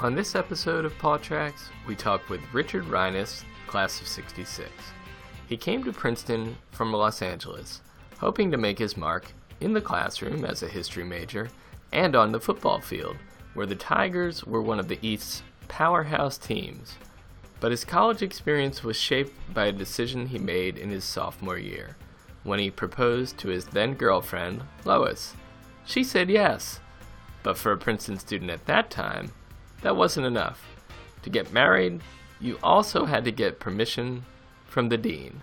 On this episode of Paw Tracks, we talk with Richard Reines, class of 66. He came to Princeton from Los Angeles, hoping to make his mark in the classroom as a history major and on the football field, where the Tigers were one of the East's powerhouse teams. But his college experience was shaped by a decision he made in his sophomore year, when he proposed to his then girlfriend, Lois. She said yes, but for a Princeton student at that time, that wasn't enough. To get married, you also had to get permission from the dean.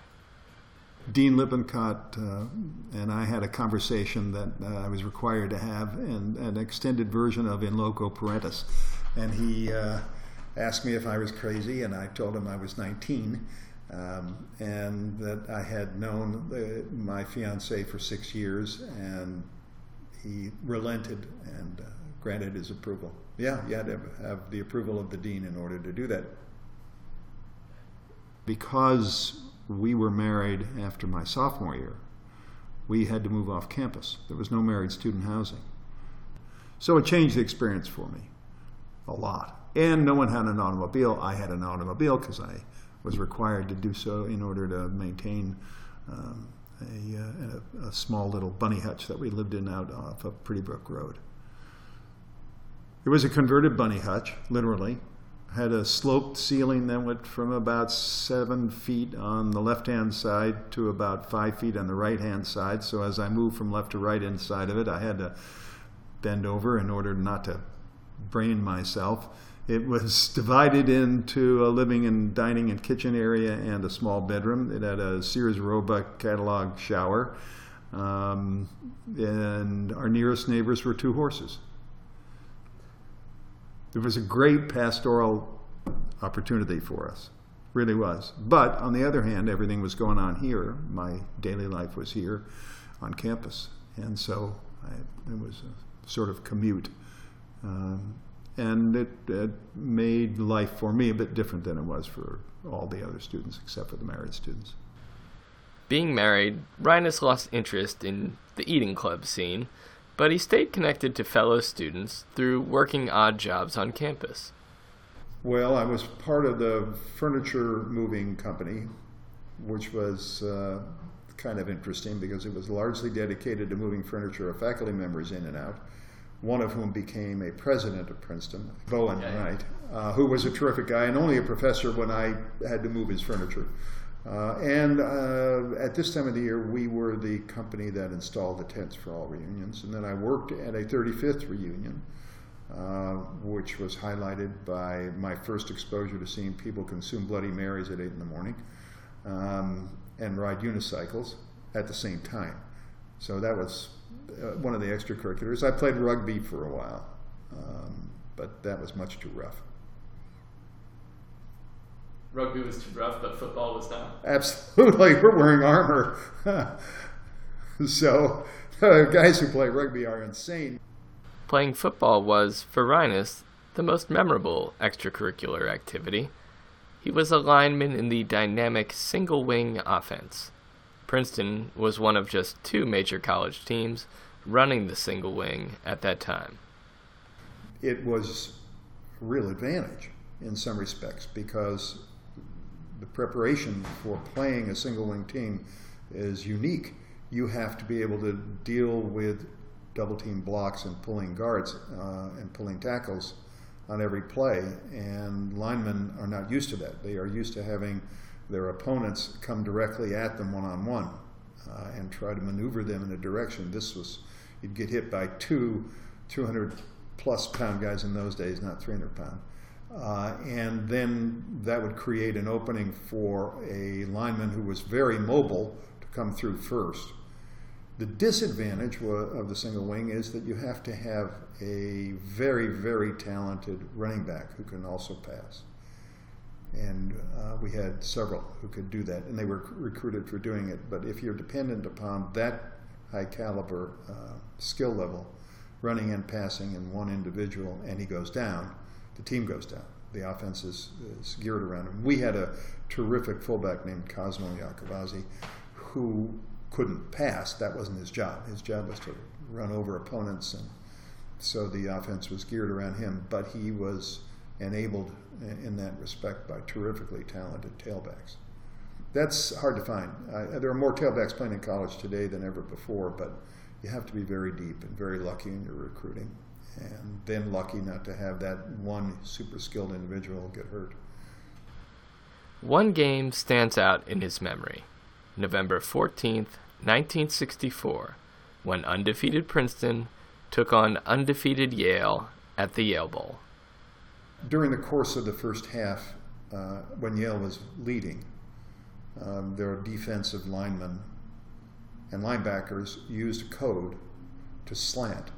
Dean Lippincott uh, and I had a conversation that uh, I was required to have, and an extended version of In Loco Parentis. And he uh, asked me if I was crazy, and I told him I was 19, um, and that I had known uh, my fiance for six years, and he relented and uh, granted his approval. Yeah, you had to have the approval of the dean in order to do that. Because we were married after my sophomore year, we had to move off campus. There was no married student housing. So it changed the experience for me a lot. And no one had an automobile. I had an automobile because I was required to do so in order to maintain um, a, uh, a, a, small little bunny hutch that we lived in out off of Pretty Brook Road. It was a converted bunny hutch, literally. Had a sloped ceiling that went from about seven feet on the left hand side to about five feet on the right hand side. So as I moved from left to right inside of it, I had to bend over in order not to brain myself. It was divided into a living and dining and kitchen area and a small bedroom. It had a Sears Roebuck catalog shower. Um, and our nearest neighbors were two horses. It was a great pastoral opportunity for us, really was. But on the other hand, everything was going on here. My daily life was here on campus. And so I, it was a sort of commute. Um, and it, it, made life for me a bit different than it was for all the other students, except for the married students. Being married, Reines lost interest in the eating club scene but he stayed connected to fellow students through working odd jobs on campus. Well, I was part of the furniture moving company, which was uh, kind of interesting because it was largely dedicated to moving furniture of faculty members in and out. One of whom became a president of Princeton, Bowen yeah, right, uh, who was a terrific guy and only a professor when I had to move his furniture. Uh, and uh, at this time of the year, we were the company that installed the tents for all reunions. And then I worked at a 35th reunion, uh, which was highlighted by my first exposure to seeing people consume Bloody Marys at 8 in the morning um, and ride unicycles at the same time. So that was uh, one of the extracurriculars. I played rugby for a while, um, but that was much too rough rugby was too rough, but football was not. Absolutely, we're wearing armor. so, uh, guys who play rugby are insane. Playing football was, for Reines, the most memorable extracurricular activity. He was a lineman in the dynamic single wing offense. Princeton was one of just two major college teams running the single wing at that time. It was a real advantage in some respects because the preparation for playing a single wing team is unique. You have to be able to deal with double team blocks and pulling guards uh, and pulling tackles on every play. And linemen are not used to that. They are used to having their opponents come directly at them one on one and try to maneuver them in a direction. This was, you'd get hit by two 200 plus pound guys in those days, not 300 pound. Uh, and then that would create an opening for a lineman who was very mobile to come through first. The disadvantage of the single wing is that you have to have a very, very talented running back who can also pass. And uh, we had several who could do that, and they were recruited for doing it. But if you're dependent upon that high caliber uh, skill level, running and passing in one individual, and he goes down, the team goes down. The offense is, is geared around him. We had a terrific fullback named Cosmo Iacovazzi who couldn't pass. That wasn't his job. His job was to run over opponents, and so the offense was geared around him. But he was enabled in that respect by terrifically talented tailbacks. That's hard to find. There are more tailbacks playing in college today than ever before, but you have to be very deep and very lucky in your recruiting, and then lucky not to have that one super skilled individual get hurt. One game stands out in his memory November 14th, 1964, when undefeated Princeton took on undefeated Yale at the Yale Bowl. During the course of the first half, uh, when Yale was leading, um, their defensive linemen and linebackers used a code to slant.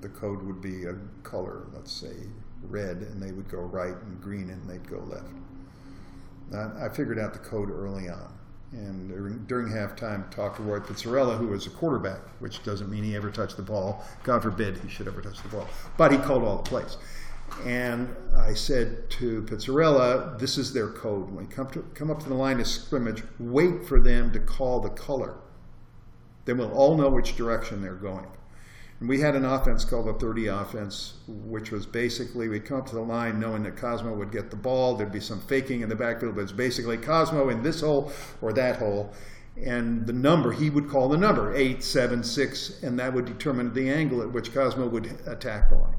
The code would be a color, let's say red, and they would go right, and green, and they'd go left. I figured out the code early on. And during halftime, talked to Roy Pizzarella, who was a quarterback, which doesn't mean he ever touched the ball. God forbid he should ever touch the ball. But he called all the plays. And I said to Pizzarella, this is their code. When you come, to, come up to the line of scrimmage, wait for them to call the color. Then we'll all know which direction they're going. And we had an offense called the 30 offense, which was basically we'd come up to the line knowing that Cosmo would get the ball. There'd be some faking in the backfield, but it's basically Cosmo in this hole or that hole. And the number, he would call the number, eight, seven, six, and that would determine the angle at which Cosmo would attack the line.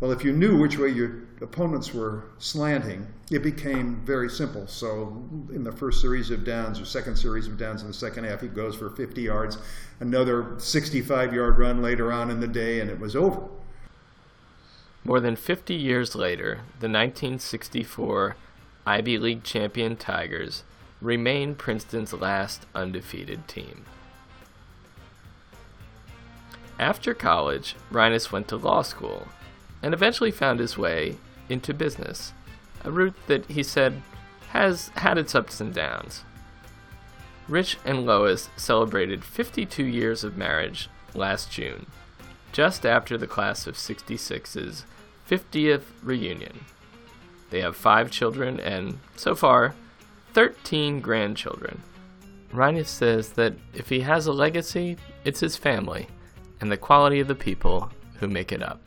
Well, if you knew which way your opponents were slanting, it became very simple. So, in the first series of downs or second series of downs in the second half, he goes for 50 yards, another 65 yard run later on in the day, and it was over. More than 50 years later, the 1964 Ivy League champion Tigers remain Princeton's last undefeated team. After college, Reines went to law school and eventually found his way into business, a route that he said has had its ups and downs. Rich and Lois celebrated 52 years of marriage last June, just after the class of 66's 50th reunion. They have five children and, so far, 13 grandchildren. Reines says that if he has a legacy, it's his family and the quality of the people who make it up.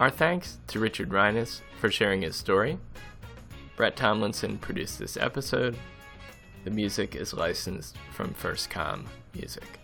Our thanks to Richard Reines for sharing his story. Brett Tomlinson produced this episode. The music is licensed from First Com Music.